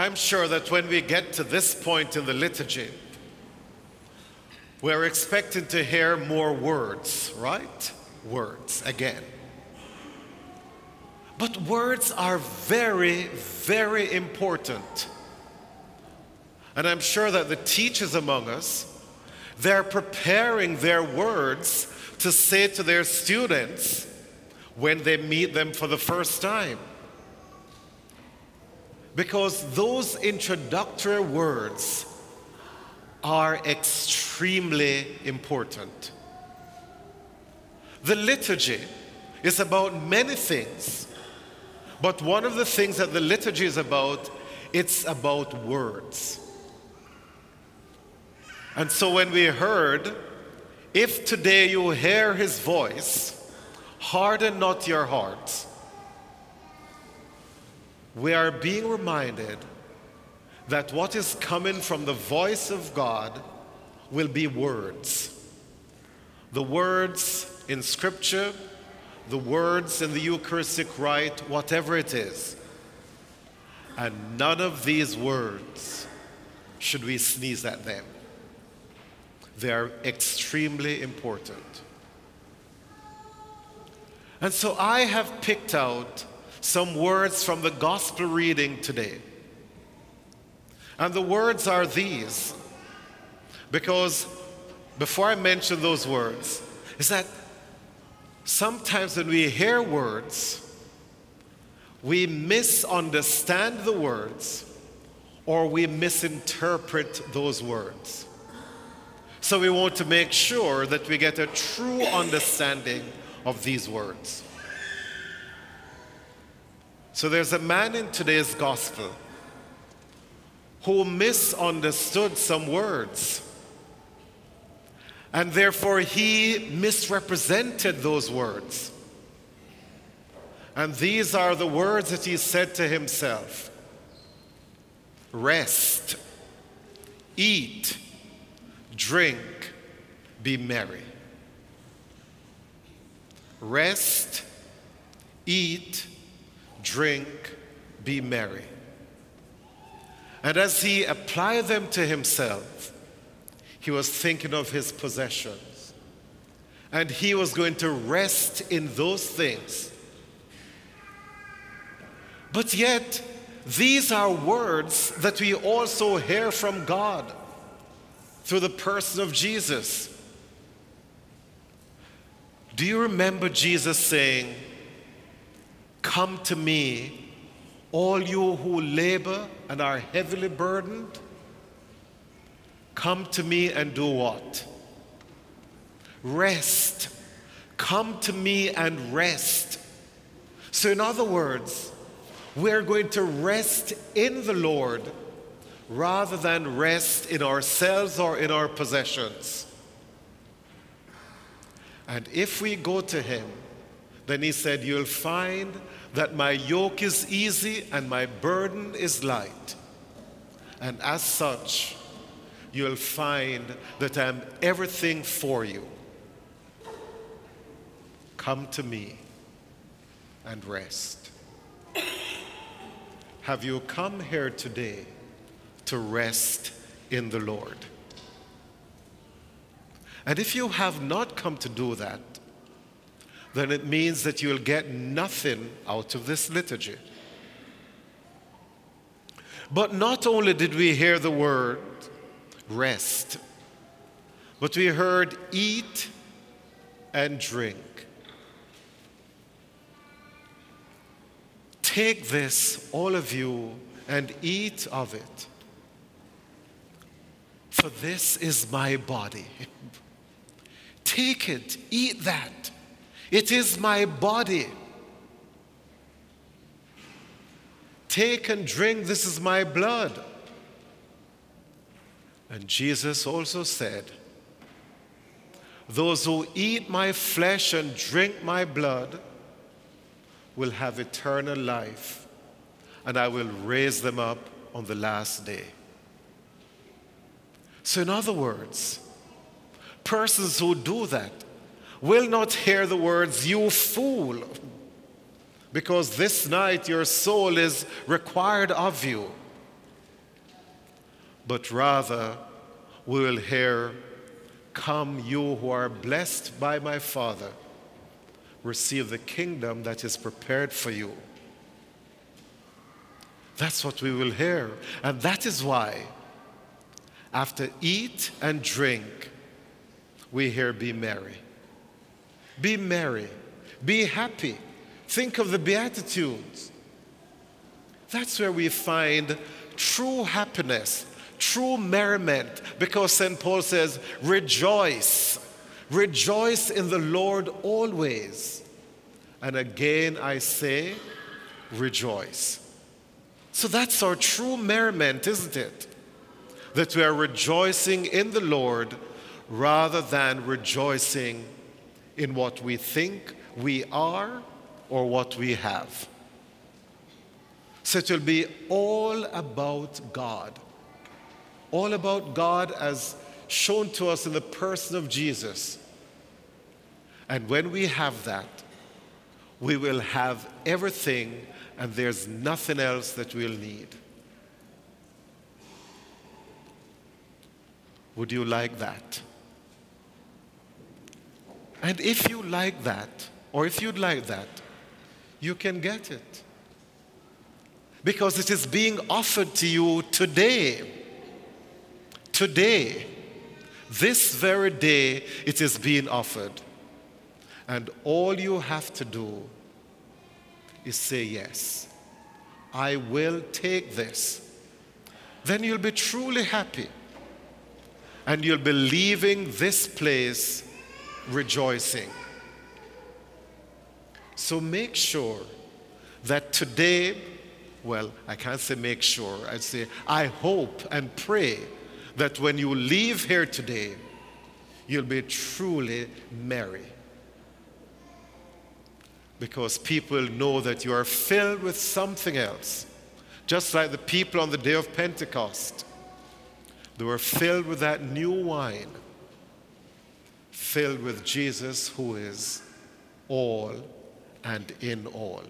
I'm sure that when we get to this point in the liturgy, we're expecting to hear more words, right? Words again. But words are very, very important. And I'm sure that the teachers among us, they're preparing their words to say to their students when they meet them for the first time. Because those introductory words are extremely important. The liturgy is about many things, but one of the things that the liturgy is about, it's about words. And so when we heard, if today you hear his voice, harden not your hearts, we are being reminded that what is coming from the voice of God will be words. The words in Scripture, the words in the Eucharistic rite, whatever it is. And none of these words should we sneeze at them. They are extremely important. And so I have picked out some words from the gospel reading today. And the words are these, because before I mention those words, is that sometimes when we hear words, we misunderstand the words or we misinterpret those words. So we want to make sure that we get a true understanding of these words. So there's a man in today's gospel who misunderstood some words. And therefore, he misrepresented those words. And these are the words that he said to himself Rest, eat, drink, be merry. Rest, eat, drink, be merry. And as he applied them to himself, he was thinking of his possessions. And he was going to rest in those things. But yet, these are words that we also hear from God through the person of Jesus. Do you remember Jesus saying, Come to me, all you who labor and are heavily burdened? Come to me and do what? Rest. Come to me and rest. So, in other words, we're going to rest in the Lord rather than rest in ourselves or in our possessions. And if we go to Him, then He said, You'll find that my yoke is easy and my burden is light. And as such, you'll find that I'm everything for you. Come to me and rest. Have you come here today to rest in the Lord? And if you have not come to do that, then it means that you'll get nothing out of this liturgy. But not only did we hear the word rest, but we heard eat and drink. Take this, all of you, and eat of it. For this is my body. Take it, eat that. It is my body. Take and drink, this is my blood. And Jesus also said, Those who eat my flesh and drink my blood will have eternal life, and I will raise them up on the last day. So, in other words, persons who do that will not hear the words, You fool, because this night your soul is required of you. but rather we will hear, Come, you who are blessed by my Father, receive the kingdom that is prepared for you. That's what we will hear. And that is why, after eat and drink, we hear, Be merry. Be merry. Be happy. Think of the Beatitudes. That's where we find true happiness, true merriment, because St. Paul says, Rejoice. Rejoice in the Lord always. And again I say, Rejoice. So that's our true merriment, isn't it? That we are rejoicing in the Lord rather than rejoicing in what we think we are or what we have. So it will be all about God. All about God as shown to us in the person of Jesus. And when we have that, we will have everything, and there's nothing else that we'll need. Would you like that? And if you like that, or if you'd like that, you can get it. Because it is being offered to you today. Today. This very day, it is being offered. And all you have to do is say, Yes, I will take this. Then you'll be truly happy. And you'll be leaving this place rejoicing. So make sure that today, well, I can't say make sure, I'd say I hope and pray that when you leave here today, you'll be truly merry. Because people know that you are filled with something else. Just like the people on the day of Pentecost, they were filled with that new wine filled with Jesus, who is all and in all.